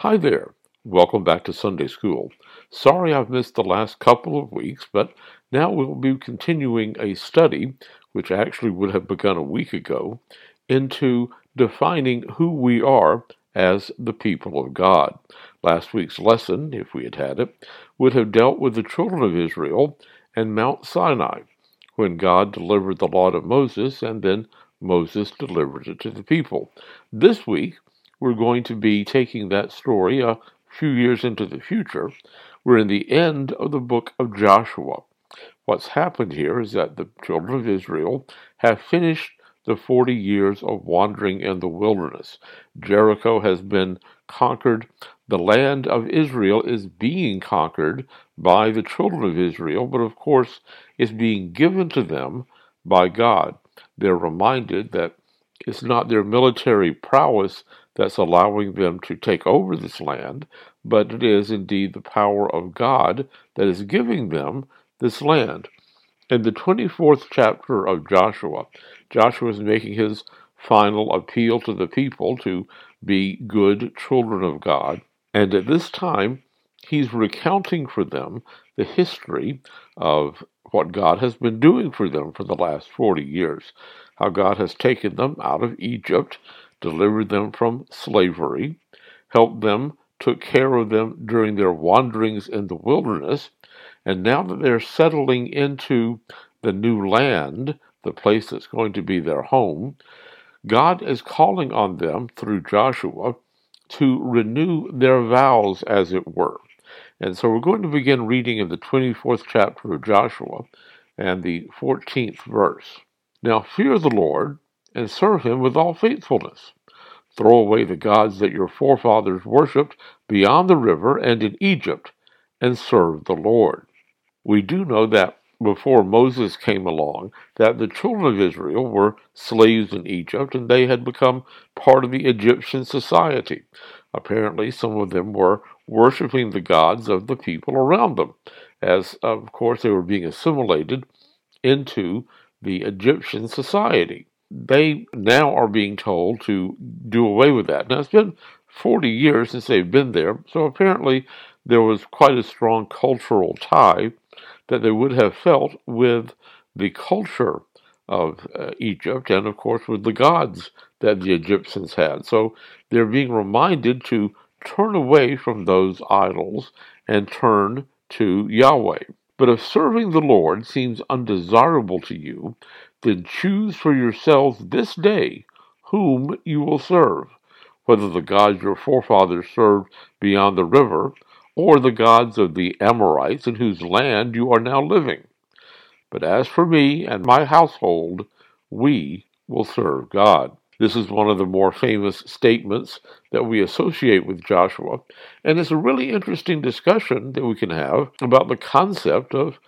Hi there. Welcome back to Sunday School. Sorry I've missed the last couple of weeks, but now we'll be continuing a study, which actually would have begun a week ago, into defining who we are as the people of God. Last week's lesson, if we had had it, would have dealt with the children of Israel and Mount Sinai, when God delivered the law to Moses and then Moses delivered it to the people. This week, we're going to be taking that story a few years into the future. We're in the end of the book of Joshua. What's happened here is that the children of Israel have finished the 40 years of wandering in the wilderness. Jericho has been conquered. The land of Israel is being conquered by the children of Israel, but of course is being given to them by God. They're reminded that it's not their military prowess that's allowing them to take over this land, but it is indeed the power of God that is giving them this land. In the 24th chapter of Joshua, Joshua is making his final appeal to the people to be good children of God. And at this time, he's recounting for them the history of what God has been doing for them for the last 40 years. How God has taken them out of Egypt delivered them from slavery, helped them, took care of them during their wanderings in the wilderness, and now that they're settling into the new land, the place that's going to be their home, God is calling on them through Joshua to renew their vows, as it were. And so we're going to begin reading in the 24th chapter of Joshua and the 14th verse. Now fear the Lord and serve him with all faithfulness. Throw away the gods that your forefathers worshipped beyond the river and in Egypt, and serve the Lord. We do know that before Moses came along, that the children of Israel were slaves in Egypt and they had become part of the Egyptian society. Apparently, some of them were worshiping the gods of the people around them, as of course they were being assimilated into the Egyptian society they now are being told to do away with that. Now, it's been 40 years since they've been there, so apparently there was quite a strong cultural tie that they would have felt with the culture of uh, Egypt and, of course, with the gods that the Egyptians had. So they're being reminded to turn away from those idols and turn to Yahweh. But if serving the Lord seems undesirable to you, then choose for yourselves this day whom you will serve, whether the gods your forefathers served beyond the river, or the gods of the Amorites in whose land you are now living. But as for me and my household, we will serve God. This is one of the more famous statements that we associate with Joshua, and it's a really interesting discussion that we can have about the concept of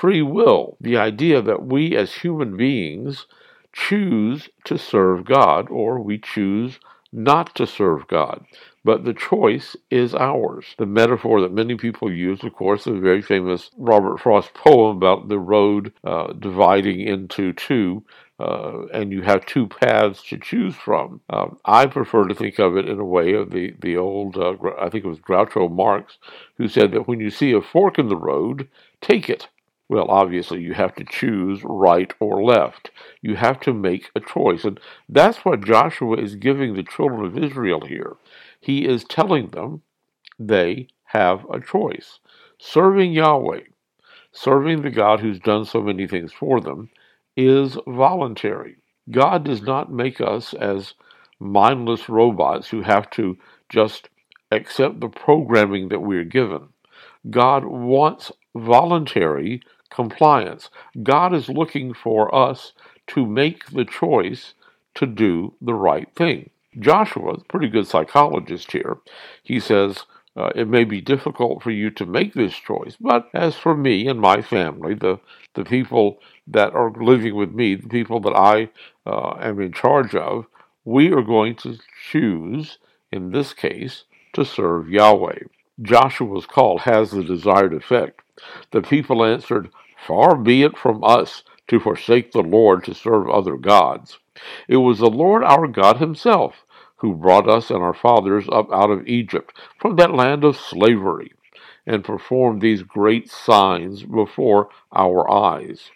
free will, the idea that we as human beings choose to serve God or we choose not to serve God. But the choice is ours. The metaphor that many people use, of course, the very famous Robert Frost poem about the road uh, dividing into two, uh, and you have two paths to choose from. Um, I prefer to think of it in a way of the, the old, uh, I think it was Groucho Marx, who said that when you see a fork in the road, take it. Well, obviously, you have to choose right or left. You have to make a choice. And that's what Joshua is giving the children of Israel here. He is telling them they have a choice. Serving Yahweh, serving the God who's done so many things for them, is voluntary. God does not make us as mindless robots who have to just accept the programming that we're given. God wants voluntary compliance. God is looking for us to make the choice to do the right thing. Joshua, pretty good psychologist here, he says, uh, it may be difficult for you to make this choice, but as for me and my family, the, the people that are living with me, the people that I uh, am in charge of, we are going to choose, in this case, to serve Yahweh. Joshua's call has the desired effect. The people answered, Far be it from us to forsake the Lord to serve other gods. It was the Lord our God Himself who brought us and our fathers up out of Egypt, from that land of slavery, and performed these great signs before our eyes.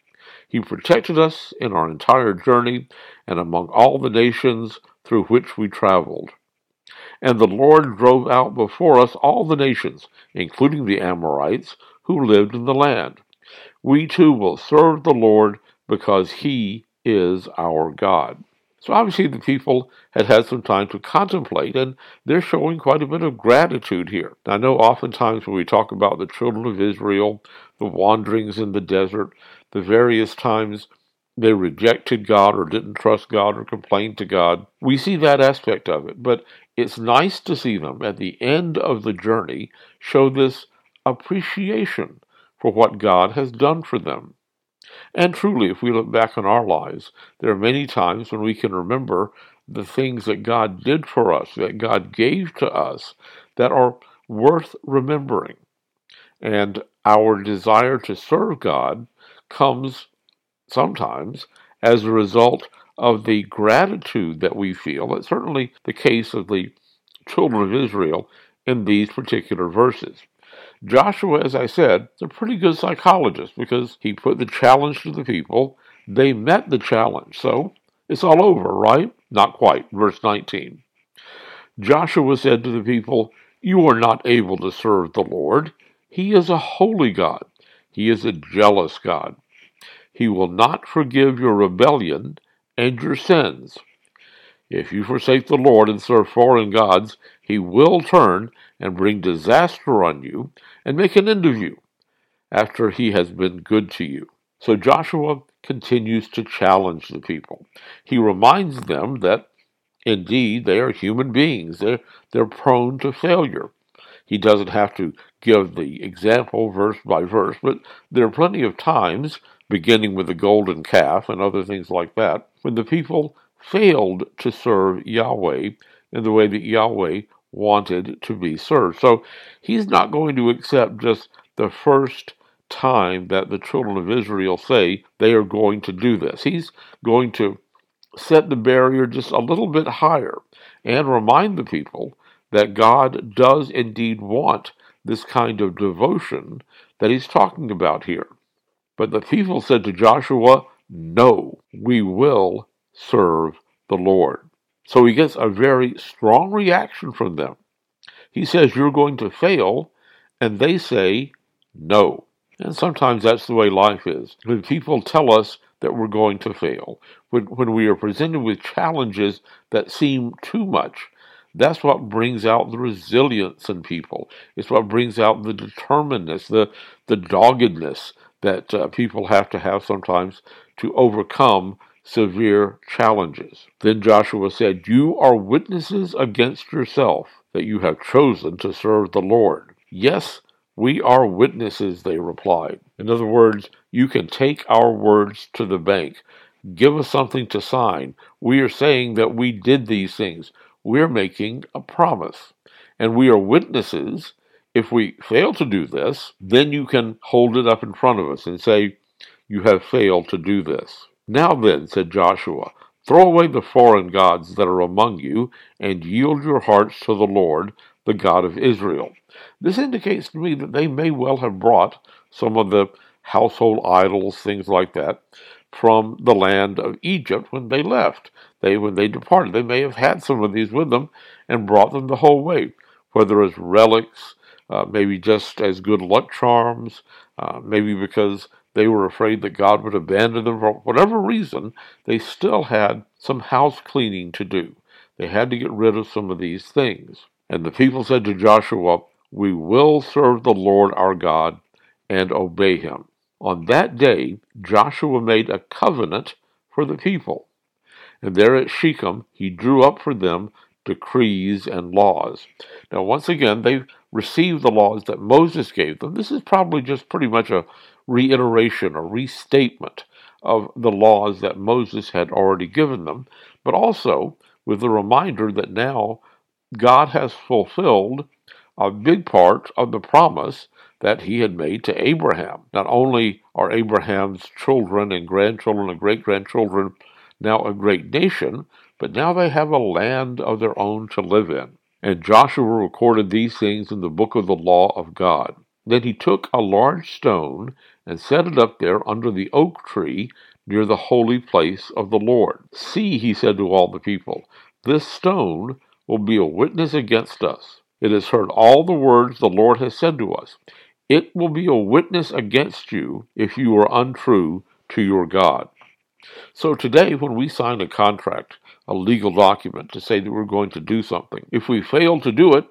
He protected us in our entire journey and among all the nations through which we traveled. And the Lord drove out before us all the nations, including the Amorites, who lived in the land. We too will serve the Lord because he is our God. So obviously the people had had some time to contemplate, and they're showing quite a bit of gratitude here. I know oftentimes when we talk about the children of Israel, the wanderings in the desert, the various times they rejected God or didn't trust God or complained to God, we see that aspect of it. But it's nice to see them at the end of the journey show this appreciation for what God has done for them. And truly, if we look back on our lives, there are many times when we can remember the things that God did for us, that God gave to us, that are worth remembering. And our desire to serve God comes sometimes as a result of the gratitude that we feel. It's certainly the case of the children of Israel in these particular verses. Joshua, as I said, is a pretty good psychologist because he put the challenge to the people. They met the challenge. So it's all over, right? Not quite. Verse 19. Joshua said to the people, You are not able to serve the Lord. He is a holy God. He is a jealous God. He will not forgive your rebellion and your sins. If you forsake the Lord and serve foreign gods, he will turn and bring disaster on you and make an end of you after he has been good to you. So Joshua continues to challenge the people. He reminds them that indeed they are human beings. They're, they're prone to failure. He doesn't have to give the example verse by verse, but there are plenty of times, beginning with the golden calf and other things like that, when the people failed to serve Yahweh in the way that Yahweh wanted to be served. So he's not going to accept just the first time that the children of Israel say they are going to do this. He's going to set the barrier just a little bit higher and remind the people that God does indeed want this kind of devotion that he's talking about here. But the people said to Joshua, No, we will serve the Lord. So he gets a very strong reaction from them. He says, You're going to fail, and they say, No. And sometimes that's the way life is. When people tell us that we're going to fail, when, when we are presented with challenges that seem too much, that's what brings out the resilience in people. It's what brings out the determinedness, the, the doggedness that uh, people have to have sometimes to overcome severe challenges. Then Joshua said, You are witnesses against yourself that you have chosen to serve the Lord. Yes, we are witnesses, they replied. In other words, you can take our words to the bank. Give us something to sign. We are saying that we did these things. We're making a promise. And we are witnesses. If we fail to do this, then you can hold it up in front of us and say, You have failed to do this. Now then, said Joshua, throw away the foreign gods that are among you, and yield your hearts to the Lord, the God of Israel. This indicates to me that they may well have brought some of the household idols, things like that, from the land of Egypt when they left. They when they departed, they may have had some of these with them and brought them the whole way, whether as relics, uh, maybe just as good luck charms, uh, maybe because they were afraid that God would abandon them for whatever reason. They still had some house cleaning to do. They had to get rid of some of these things. And the people said to Joshua, We will serve the Lord our God and obey him. On that day, Joshua made a covenant for the people. And there at Shechem, he drew up for them decrees and laws. Now, once again, they received the laws that Moses gave them. This is probably just pretty much a reiteration or restatement of the laws that Moses had already given them, but also with the reminder that now God has fulfilled a big part of the promise that he had made to Abraham. Not only are Abraham's children and grandchildren and great grandchildren now a great nation, but now they have a land of their own to live in. And Joshua recorded these things in the book of the law of God. Then he took a large stone and set it up there under the oak tree near the holy place of the Lord. See, he said to all the people, this stone will be a witness against us. It has heard all the words the Lord has said to us. It will be a witness against you if you are untrue to your God. So today, when we sign a contract, a legal document to say that we're going to do something, if we fail to do it,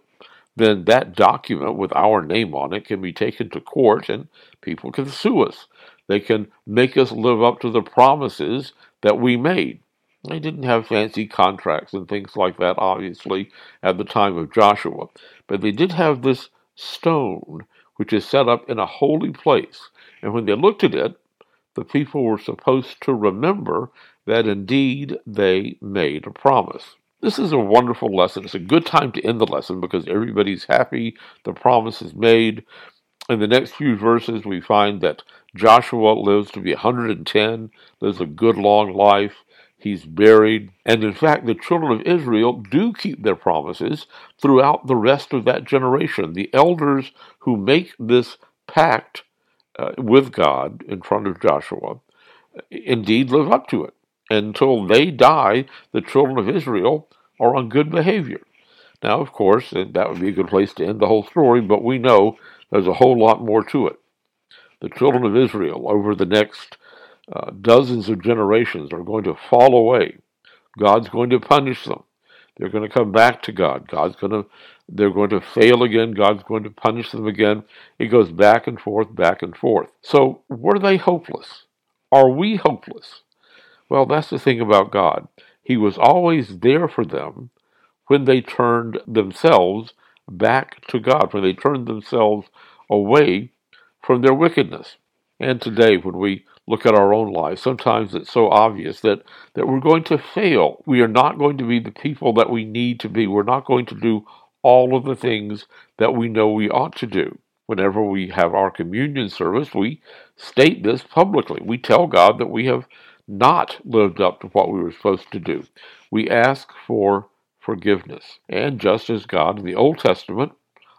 then that document with our name on it can be taken to court and people can sue us. They can make us live up to the promises that we made. They didn't have fancy contracts and things like that, obviously, at the time of Joshua, but they did have this stone which is set up in a holy place. And when they looked at it, the people were supposed to remember that indeed they made a promise. This is a wonderful lesson. It's a good time to end the lesson because everybody's happy, the promise is made. In the next few verses, we find that Joshua lives to be 110, lives a good long life. He's buried. And in fact, the children of Israel do keep their promises throughout the rest of that generation. The elders who make this pact uh, with God in front of Joshua indeed live up to it. Until they die, the children of Israel are on good behavior. Now, of course, that would be a good place to end the whole story, but we know there's a whole lot more to it. The children of Israel, over the next uh, dozens of generations are going to fall away. God's going to punish them. They're going to come back to God. God's going to, they're going to fail again. God's going to punish them again. It goes back and forth, back and forth. So were they hopeless? Are we hopeless? Well, that's the thing about God. He was always there for them when they turned themselves back to God, when they turned themselves away from their wickedness. And today, when we look at our own lives, sometimes it's so obvious that, that we're going to fail. We are not going to be the people that we need to be. We're not going to do all of the things that we know we ought to do. Whenever we have our communion service, we state this publicly. We tell God that we have not lived up to what we were supposed to do. We ask for forgiveness. And just as God in the Old Testament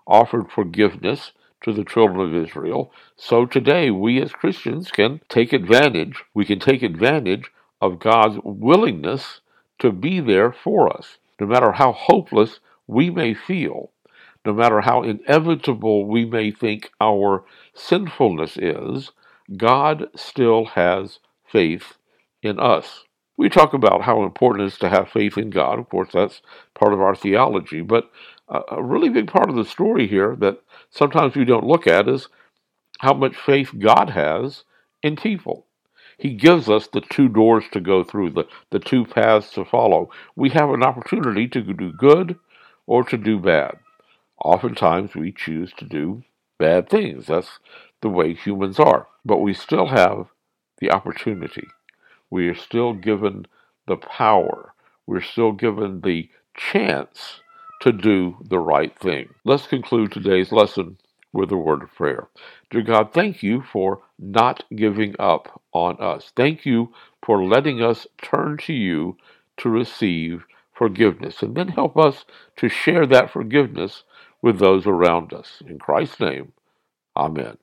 offered forgiveness to the children of Israel. So today we as Christians can take advantage, we can take advantage of God's willingness to be there for us. No matter how hopeless we may feel, no matter how inevitable we may think our sinfulness is, God still has faith in us. We talk about how important it is to have faith in God. Of course, that's part of our theology. But a really big part of the story here that sometimes we don't look at is how much faith God has in people. He gives us the two doors to go through, the, the two paths to follow. We have an opportunity to do good or to do bad. Oftentimes we choose to do bad things. That's the way humans are. But we still have the opportunity. We are still given the power. We're still given the chance to do the right thing. Let's conclude today's lesson with a word of prayer. Dear God, thank you for not giving up on us. Thank you for letting us turn to you to receive forgiveness and then help us to share that forgiveness with those around us. In Christ's name, amen.